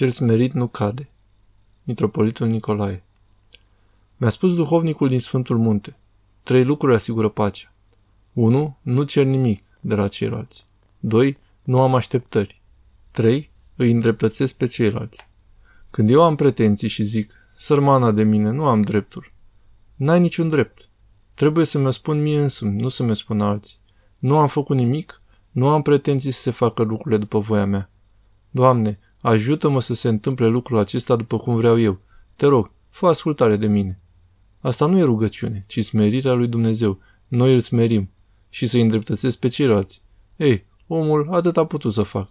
Cel smerit nu cade. Mitropolitul Nicolae Mi-a spus duhovnicul din Sfântul Munte. Trei lucruri asigură pacea. 1. Nu cer nimic de la ceilalți. 2. Nu am așteptări. 3. Îi îndreptățesc pe ceilalți. Când eu am pretenții și zic, sărmana de mine, nu am dreptul. N-ai niciun drept. Trebuie să mi-o spun mie însumi, nu să mi-o spun alții. Nu am făcut nimic, nu am pretenții să se facă lucrurile după voia mea. Doamne, ajută-mă să se întâmple lucrul acesta după cum vreau eu. Te rog, fă ascultare de mine. Asta nu e rugăciune, ci smerirea lui Dumnezeu. Noi îl smerim și să-i îndreptățesc pe ceilalți. Ei, omul atât a putut să facă.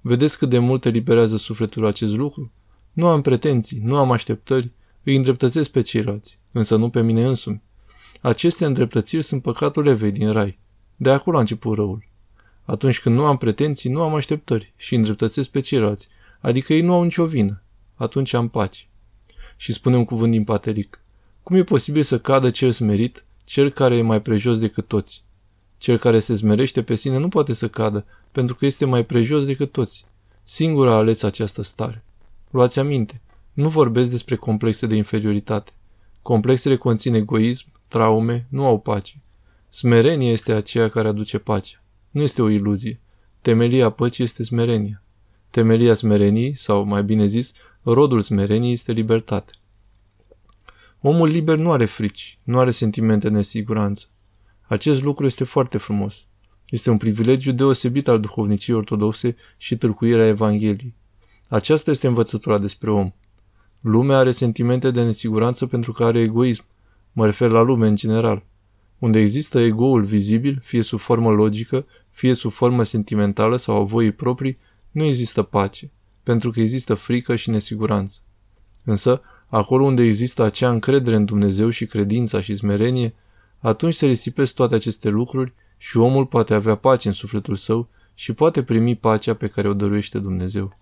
Vedeți cât de mult eliberează sufletul acest lucru? Nu am pretenții, nu am așteptări, îi îndreptățesc pe ceilalți, însă nu pe mine însumi. Aceste îndreptățiri sunt păcatul Evei din rai. De acolo a început răul. Atunci când nu am pretenții, nu am așteptări și îndreptățesc pe ceilalți, adică ei nu au nicio vină. Atunci am pace. Și spune un cuvânt din pateric. Cum e posibil să cadă cel smerit, cel care e mai prejos decât toți? Cel care se zmerește pe sine nu poate să cadă, pentru că este mai prejos decât toți. Singur a ales această stare. Luați aminte, nu vorbesc despre complexe de inferioritate. Complexele conțin egoism, traume, nu au pace. Smerenie este aceea care aduce pacea. Nu este o iluzie. Temelia păcii este smerenia. Temelia smereniei, sau mai bine zis, rodul smereniei este libertate. Omul liber nu are frici, nu are sentimente de nesiguranță. Acest lucru este foarte frumos. Este un privilegiu deosebit al duhovniciei ortodoxe și tâlcuirea Evangheliei. Aceasta este învățătura despre om. Lumea are sentimente de nesiguranță pentru că are egoism. Mă refer la lume în general. Unde există egoul vizibil, fie sub formă logică, fie sub formă sentimentală sau a voii proprii, nu există pace, pentru că există frică și nesiguranță. Însă, acolo unde există acea încredere în Dumnezeu și credința și smerenie, atunci se risipesc toate aceste lucruri și omul poate avea pace în sufletul său și poate primi pacea pe care o dăruiește Dumnezeu.